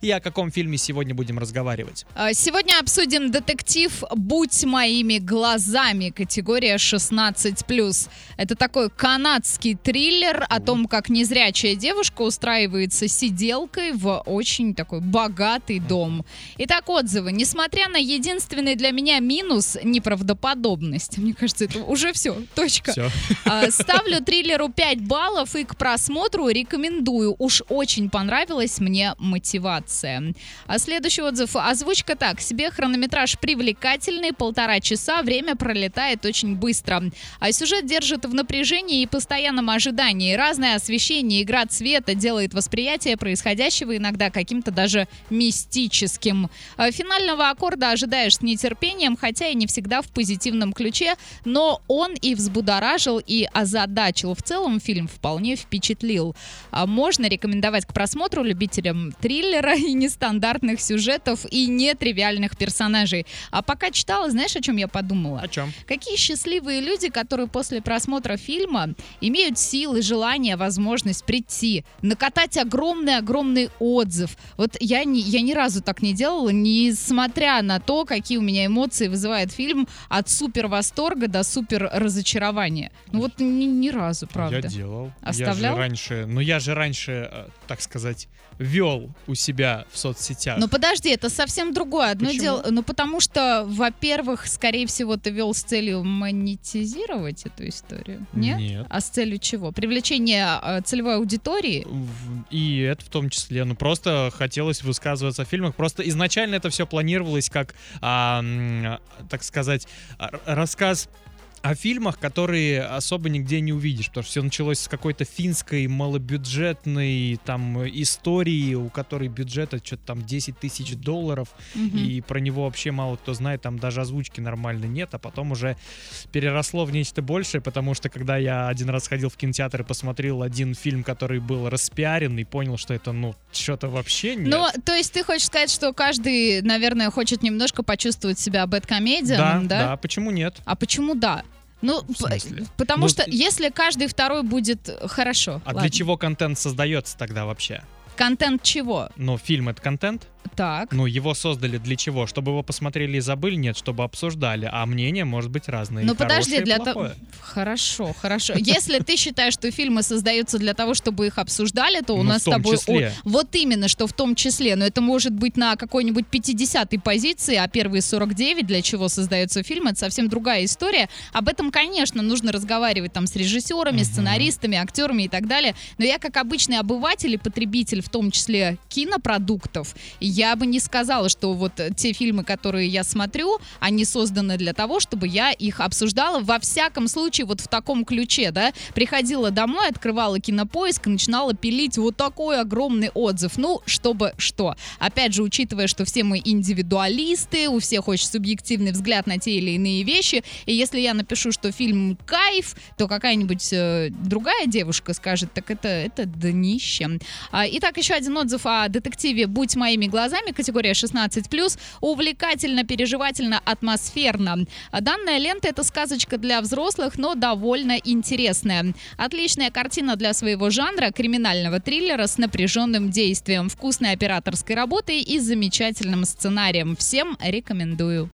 И о каком фильме сегодня будем разговаривать? А, Сегодня обсудим детектив «Будь моими глазами» категория 16+. Это такой канадский триллер о том, как незрячая девушка устраивается сиделкой в очень такой богатый дом. Итак, отзывы. Несмотря на единственный для меня минус — неправдоподобность. Мне кажется, это уже все, точка. Все. А, Ставлю триллеру 5 баллов и к просмотру рекомендую. Уж очень понравилась мне мотивация. А следующий отзыв. Озвучка так. Себе хронометраж привлекательный, полтора часа, время пролетает очень быстро. А сюжет держит в напряжении и постоянном ожидании. Разное освещение, игра цвета делает восприятие происходящего иногда каким-то даже мистическим. А Финального аккорда ожидаешь с нетерпением, хотя и не всегда в позитивном ключе, но он и взбудоражил, и озадачил. В целом фильм вполне впечатлил. А Можно рекомендовать к просмотру любителям триллера и нестандартных сюжетов и нетривиальных персонажей. А пока читала, знаешь, о чем я подумала? О чем? Какие счастливые люди, которые после просмотра фильма имеют силы, желание, возможность прийти, накатать огромный-огромный отзыв. Вот я ни, я ни разу так не делала, несмотря на то, какие у меня эмоции вызывает фильм от супер восторга до супер разочарования. Ну вот ни, ни разу, правда. Я делал. Я Оставлял? же раньше, ну я же раньше, э, так сказать, вел у себя в соцсетях. Ну подожди, это совсем другое. Одно Почему? дело, ну потому что, во-первых, скорее всего, ты вел с целью монетизировать эту историю, нет? Нет. А с целью чего? Привлечение э, целевой аудитории? И это в том числе. Ну, просто хотелось высказываться о фильмах. Просто изначально это все планировалось как, а, так сказать, а, рассказ о фильмах, которые особо нигде не увидишь, потому что все началось с какой-то финской малобюджетной там истории, у которой бюджета что-то там 10 тысяч долларов, Мгм. и про него вообще мало кто знает, там даже озвучки нормально нет, а потом уже переросло в нечто большее, потому что когда я один раз ходил в кинотеатр и посмотрел один фильм, который был распиарен, и понял, что это, ну, что-то вообще нет. Ну, то есть ты хочешь сказать, что каждый, наверное, хочет немножко почувствовать себя да, бэткомедианом, да? да, почему нет? А почему да? Ну, потому Ну, что если каждый второй будет хорошо. А ладно. для чего контент создается тогда вообще? Контент чего? Ну, фильм — это контент? Так. Ну, его создали для чего? Чтобы его посмотрели и забыли? Нет, чтобы обсуждали. А мнение может быть разное. Ну подожди, для того... Хорошо, хорошо. Если ты считаешь, что фильмы создаются для того, чтобы их обсуждали, то у Ну, нас с тобой... Вот именно, что в том числе. Но это может быть на какой-нибудь 50-й позиции, а первые 49, для чего создается фильм, это совсем другая история. Об этом, конечно, нужно разговаривать там с режиссерами, сценаристами, актерами и так далее. Но я как обычный обыватель и потребитель, в том числе кинопродуктов, я бы не сказала, что вот те фильмы, которые я смотрю, они созданы для того, чтобы я их обсуждала во всяком случае вот в таком ключе, да. Приходила домой, открывала кинопоиск и начинала пилить вот такой огромный отзыв. Ну, чтобы что. Опять же, учитывая, что все мы индивидуалисты, у всех очень субъективный взгляд на те или иные вещи, и если я напишу, что фильм кайф, то какая-нибудь э, другая девушка скажет, так это, это днище. А, итак, еще один отзыв о детективе «Будь моими глазами», категория 16+, увлекательно, переживательно, атмосферно. Данная лента — это сказочка для взрослых, но довольно интересная. Отличная картина для своего жанра, криминального триллера с напряженным действием, вкусной операторской работой и замечательным сценарием. Всем рекомендую.